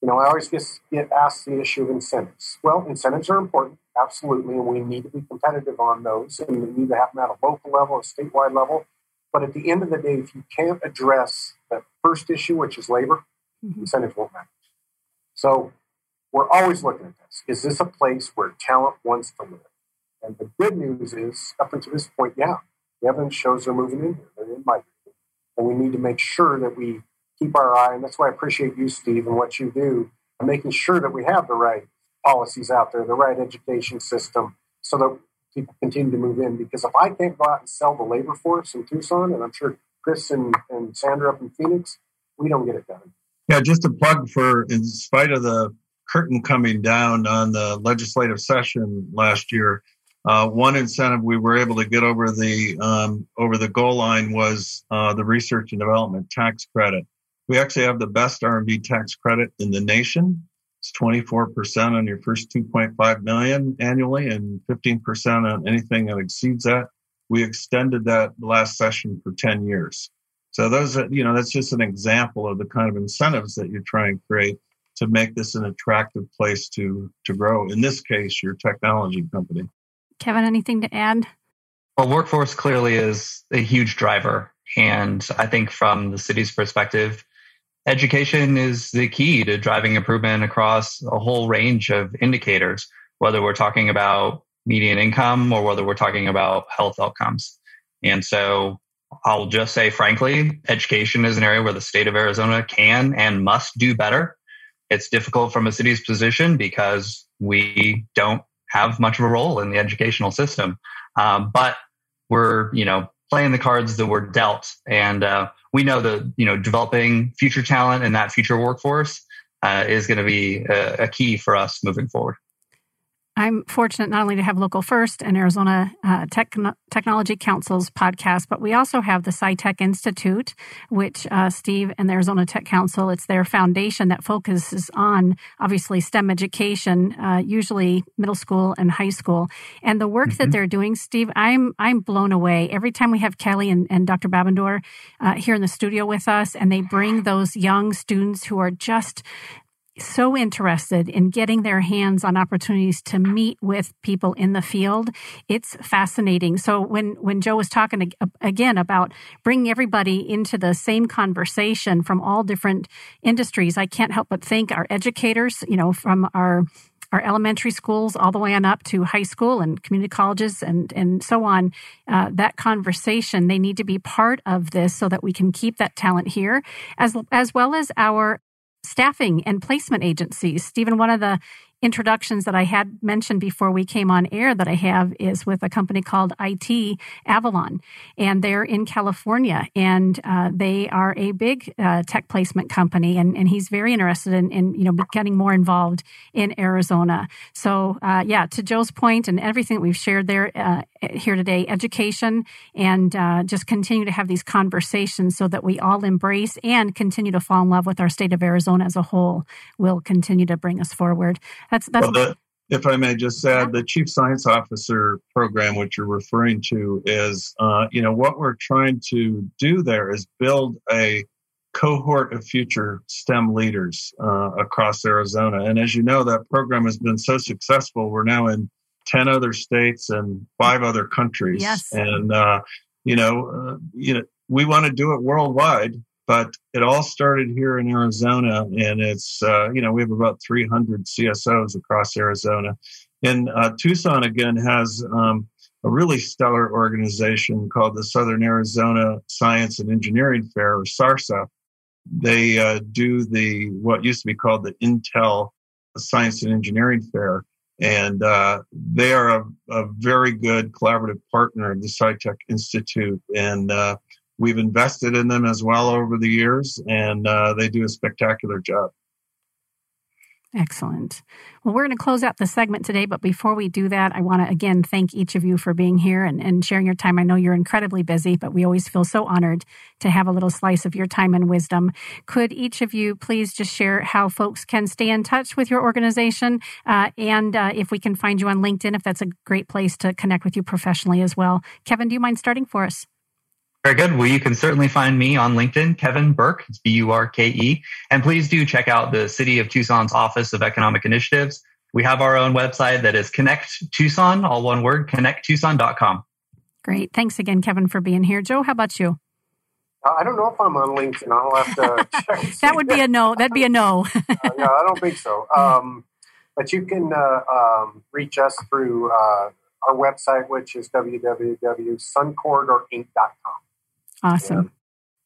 You know, I always get, get asked the issue of incentives. Well, incentives are important, absolutely, and we need to be competitive on those, and we need to have them at a local level, a statewide level. But at the end of the day, if you can't address that first issue, which is labor, mm-hmm. incentives won't matter. So we're always looking at this. Is this a place where talent wants to live? And the good news is, up until this point, yeah, the evidence shows they're moving in here. They're in migrating. And we need to make sure that we keep our eye, and that's why I appreciate you, Steve, and what you do, and making sure that we have the right policies out there, the right education system, so that people continue to move in. Because if I can't go out and sell the labor force in Tucson, and I'm sure Chris and, and Sandra up in Phoenix, we don't get it done. Yeah, just a plug for, in spite of the curtain coming down on the legislative session last year, uh, one incentive we were able to get over the um, over the goal line was uh, the research and development tax credit. We actually have the best R&D tax credit in the nation. It's 24% on your first 2.5 million annually and 15% on anything that exceeds that. We extended that last session for 10 years. So those are, you know, that's just an example of the kind of incentives that you try and create to make this an attractive place to to grow. In this case, your technology company. Kevin, anything to add? Well, workforce clearly is a huge driver. And I think from the city's perspective, education is the key to driving improvement across a whole range of indicators, whether we're talking about median income or whether we're talking about health outcomes. And so I'll just say, frankly, education is an area where the state of Arizona can and must do better. It's difficult from a city's position because we don't have much of a role in the educational system. Um, but we're, you know, playing the cards that we're dealt. And uh, we know that, you know, developing future talent and that future workforce uh, is going to be a, a, key for us moving forward. I'm fortunate not only to have Local First and Arizona uh, Tech- Technology Council's podcast, but we also have the SciTech Institute, which uh, Steve and the Arizona Tech Council, it's their foundation that focuses on obviously STEM education, uh, usually middle school and high school. And the work mm-hmm. that they're doing, Steve, I'm I'm blown away every time we have Kelly and, and Dr. Babendure uh, here in the studio with us, and they bring those young students who are just so interested in getting their hands on opportunities to meet with people in the field. It's fascinating. So when when Joe was talking again about bringing everybody into the same conversation from all different industries, I can't help but think our educators, you know, from our our elementary schools all the way on up to high school and community colleges and and so on uh, that conversation they need to be part of this so that we can keep that talent here as as well as our staffing and placement agencies. Stephen, one of the introductions that I had mentioned before we came on air that I have is with a company called IT Avalon, and they're in California, and uh, they are a big uh, tech placement company, and, and he's very interested in, in, you know getting more involved in Arizona. So uh, yeah, to Joe's point and everything that we've shared there uh, here today, education and uh, just continue to have these conversations so that we all embrace and continue to fall in love with our state of Arizona as a whole will continue to bring us forward. That's that's. Well, the, if I may just add, the Chief Science Officer program, which you're referring to, is uh, you know what we're trying to do there is build a cohort of future STEM leaders uh, across Arizona. And as you know, that program has been so successful. We're now in 10 other states and five other countries. Yes. And, uh, you know, uh, you know, we want to do it worldwide but it all started here in Arizona, and it's uh, you know we have about 300 CSOs across Arizona. And uh, Tucson again has um, a really stellar organization called the Southern Arizona Science and Engineering Fair, or SARSEF. They uh, do the what used to be called the Intel Science and Engineering Fair, and uh, they are a, a, very good collaborative partner of the SciTech Institute. And uh, We've invested in them as well over the years, and uh, they do a spectacular job. Excellent. Well, we're going to close out the segment today, but before we do that, I want to again thank each of you for being here and, and, sharing your time. I know you're incredibly busy, but we always feel so honored to have a little slice of your time and wisdom. Could each of you please just share how folks can stay in touch with your organization uh, and uh, if we can find you on LinkedIn, if that's a great place to connect with you professionally as well? Kevin, do you mind starting for us? Very good. Well, you can certainly find me on LinkedIn, Kevin Burke. It's B U R K E. And please do check out the City of Tucson's Office of Economic Initiatives. We have our own website that is Connect Tucson, all one word, connecttucson.com. Great. Thanks again, Kevin, for being here. Joe, how about you? Uh, I don't know if I'm on LinkedIn. I'll have to check. that would be a no. That'd be a no. uh, yeah, I don't think so. Um, but you can uh, um, reach us through uh, our website, which is www.suncorridorinc.com. Awesome.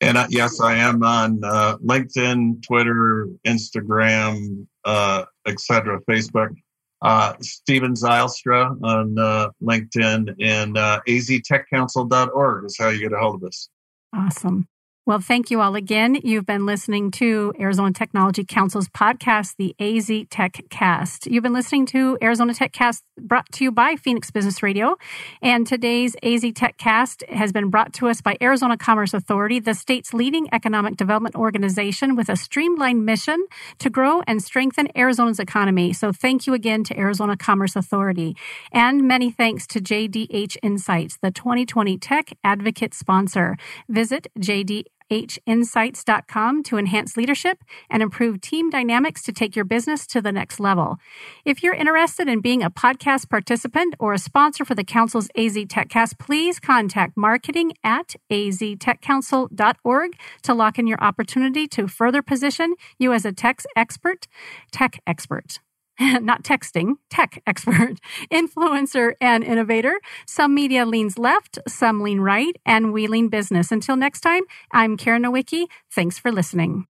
And uh, yes, I am on uh, LinkedIn, Twitter, Instagram, uh, etc., Facebook. Uh, Steven Zylstra on uh, LinkedIn and uh, aztechcouncil.org is how you get a hold of us. Awesome. Well, thank you all again. You've been listening to Arizona Technology Council's podcast, the AZ Tech Cast. You've been listening to Arizona Tech Cast brought to you by Phoenix Business Radio. And today's AZ Tech Cast has been brought to us by Arizona Commerce Authority, the state's leading economic development organization with a streamlined mission to grow and strengthen Arizona's economy. So thank you again to Arizona Commerce Authority. And many thanks to JDH Insights, the 2020 Tech Advocate sponsor. Visit JD hinsights.com to enhance leadership and improve team dynamics to take your business to the next level. If you're interested in being a podcast participant or a sponsor for the Council's AZ TechCast, please contact marketing at aztechcouncil.org to lock in your opportunity to further position you as a tech expert, tech expert. not texting, tech expert, influencer, and innovator. Some media leans left, some lean right, and we lean business. Until next time, I'm Karen Nowicki. Thanks for listening.